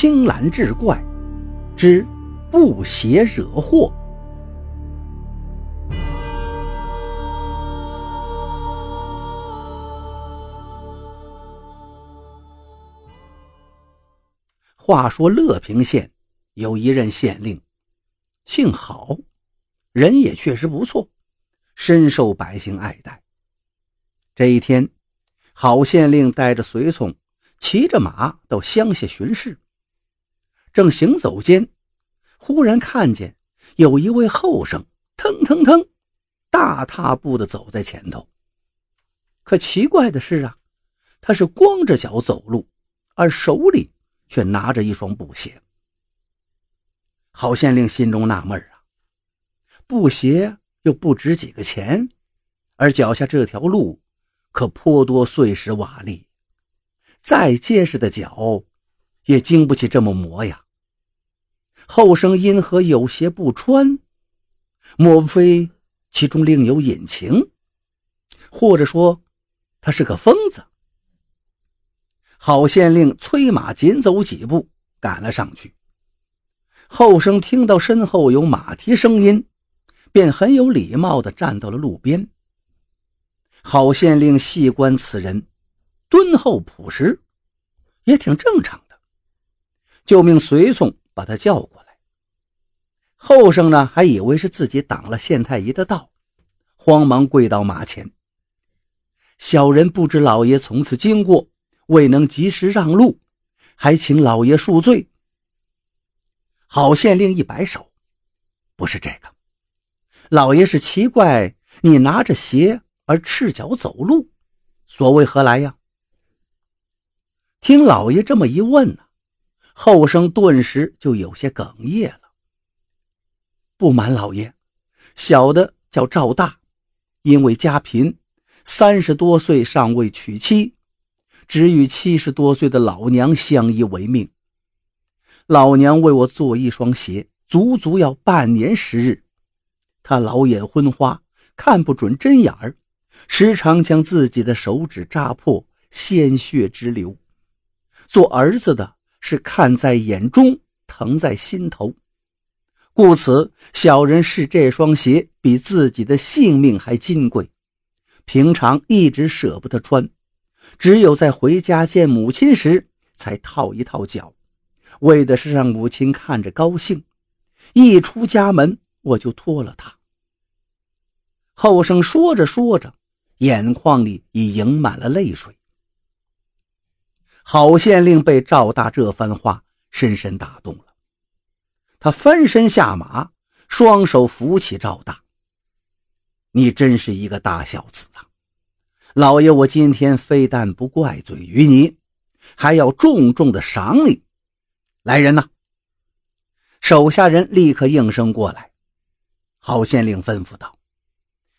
青蓝志怪之不邪惹祸。话说乐平县有一任县令，姓郝，人也确实不错，深受百姓爱戴。这一天，郝县令带着随从。骑着马到乡下巡视，正行走间，忽然看见有一位后生腾腾腾，大踏步的走在前头。可奇怪的是啊，他是光着脚走路，而手里却拿着一双布鞋。郝县令心中纳闷啊，布鞋又不值几个钱，而脚下这条路可颇多碎石瓦砾。再结实的脚，也经不起这么磨呀。后生因何有鞋不穿？莫非其中另有隐情？或者说，他是个疯子？郝县令催马紧走几步，赶了上去。后生听到身后有马蹄声音，便很有礼貌地站到了路边。郝县令细观此人。敦厚朴实，也挺正常的，就命随从把他叫过来。后生呢，还以为是自己挡了县太爷的道，慌忙跪到马前。小人不知老爷从此经过，未能及时让路，还请老爷恕罪。郝县令一摆手：“不是这个，老爷是奇怪你拿着鞋而赤脚走路，所谓何来呀？”听老爷这么一问呢，后生顿时就有些哽咽了。不瞒老爷，小的叫赵大，因为家贫，三十多岁尚未娶妻，只与七十多岁的老娘相依为命。老娘为我做一双鞋，足足要半年时日。他老眼昏花，看不准针眼儿，时常将自己的手指扎破，鲜血直流。做儿子的是看在眼中，疼在心头，故此小人视这双鞋比自己的性命还金贵，平常一直舍不得穿，只有在回家见母亲时才套一套脚，为的是让母亲看着高兴。一出家门，我就脱了它。后生说着说着，眼眶里已盈满了泪水。郝县令被赵大这番话深深打动了，他翻身下马，双手扶起赵大：“你真是一个大孝子啊！老爷，我今天非但不怪罪于你，还要重重的赏你。来人呐！”手下人立刻应声过来。郝县令吩咐道：“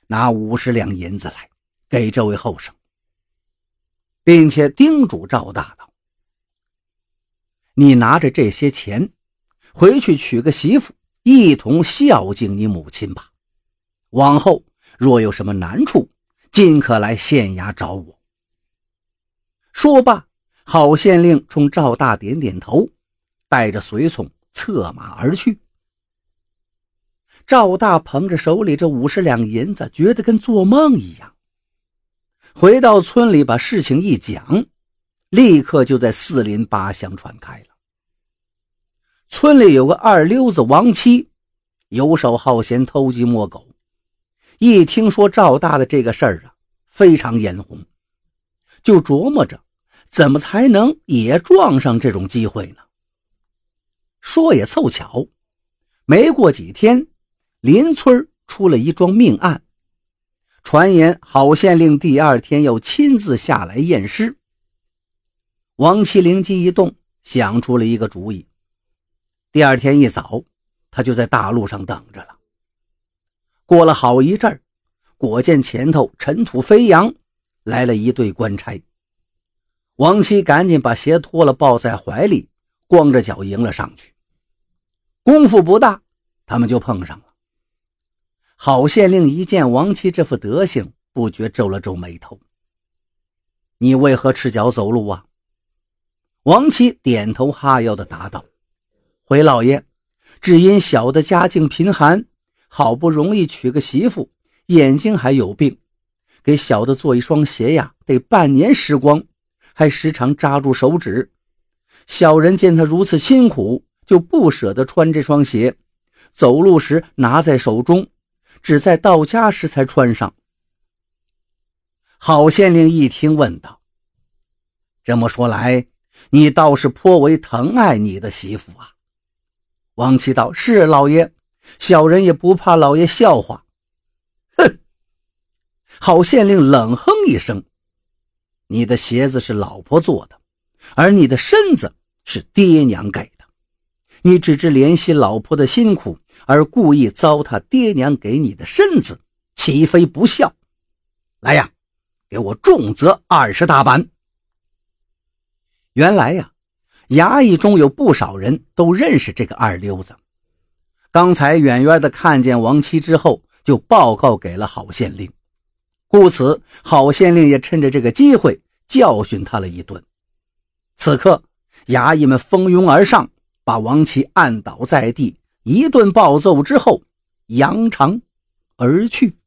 拿五十两银子来，给这位后生。”并且叮嘱赵大道：“你拿着这些钱，回去娶个媳妇，一同孝敬你母亲吧。往后若有什么难处，尽可来县衙找我。”说罢，郝县令冲赵大点点头，带着随从策马而去。赵大捧着手里这五十两银子，觉得跟做梦一样。回到村里，把事情一讲，立刻就在四邻八乡传开了。村里有个二溜子王七，游手好闲，偷鸡摸狗。一听说赵大的这个事儿啊，非常眼红，就琢磨着怎么才能也撞上这种机会呢？说也凑巧，没过几天，邻村出了一桩命案。传言郝县令第二天要亲自下来验尸。王七灵机一动，想出了一个主意。第二天一早，他就在大路上等着了。过了好一阵儿，果见前头尘土飞扬，来了一队官差。王七赶紧把鞋脱了，抱在怀里，光着脚迎了上去。功夫不大，他们就碰上了。郝县令一见王七这副德行，不觉皱了皱眉头。你为何赤脚走路啊？王七点头哈腰的答道：“回老爷，只因小的家境贫寒，好不容易娶个媳妇，眼睛还有病，给小的做一双鞋呀，得半年时光，还时常扎住手指。小人见他如此辛苦，就不舍得穿这双鞋，走路时拿在手中，只在到家时才穿上。”郝县令一听，问道：“这么说来？”你倒是颇为疼爱你的媳妇啊，王七道：“是老爷，小人也不怕老爷笑话。”哼！郝县令冷哼一声：“你的鞋子是老婆做的，而你的身子是爹娘给的。你只知怜惜老婆的辛苦，而故意糟蹋爹娘给你的身子，岂非不孝？来呀，给我重责二十大板！”原来呀，衙役中有不少人都认识这个二流子。刚才远远的看见王七之后，就报告给了郝县令，故此郝县令也趁着这个机会教训他了一顿。此刻，衙役们蜂拥而上，把王琦按倒在地，一顿暴揍之后，扬长而去。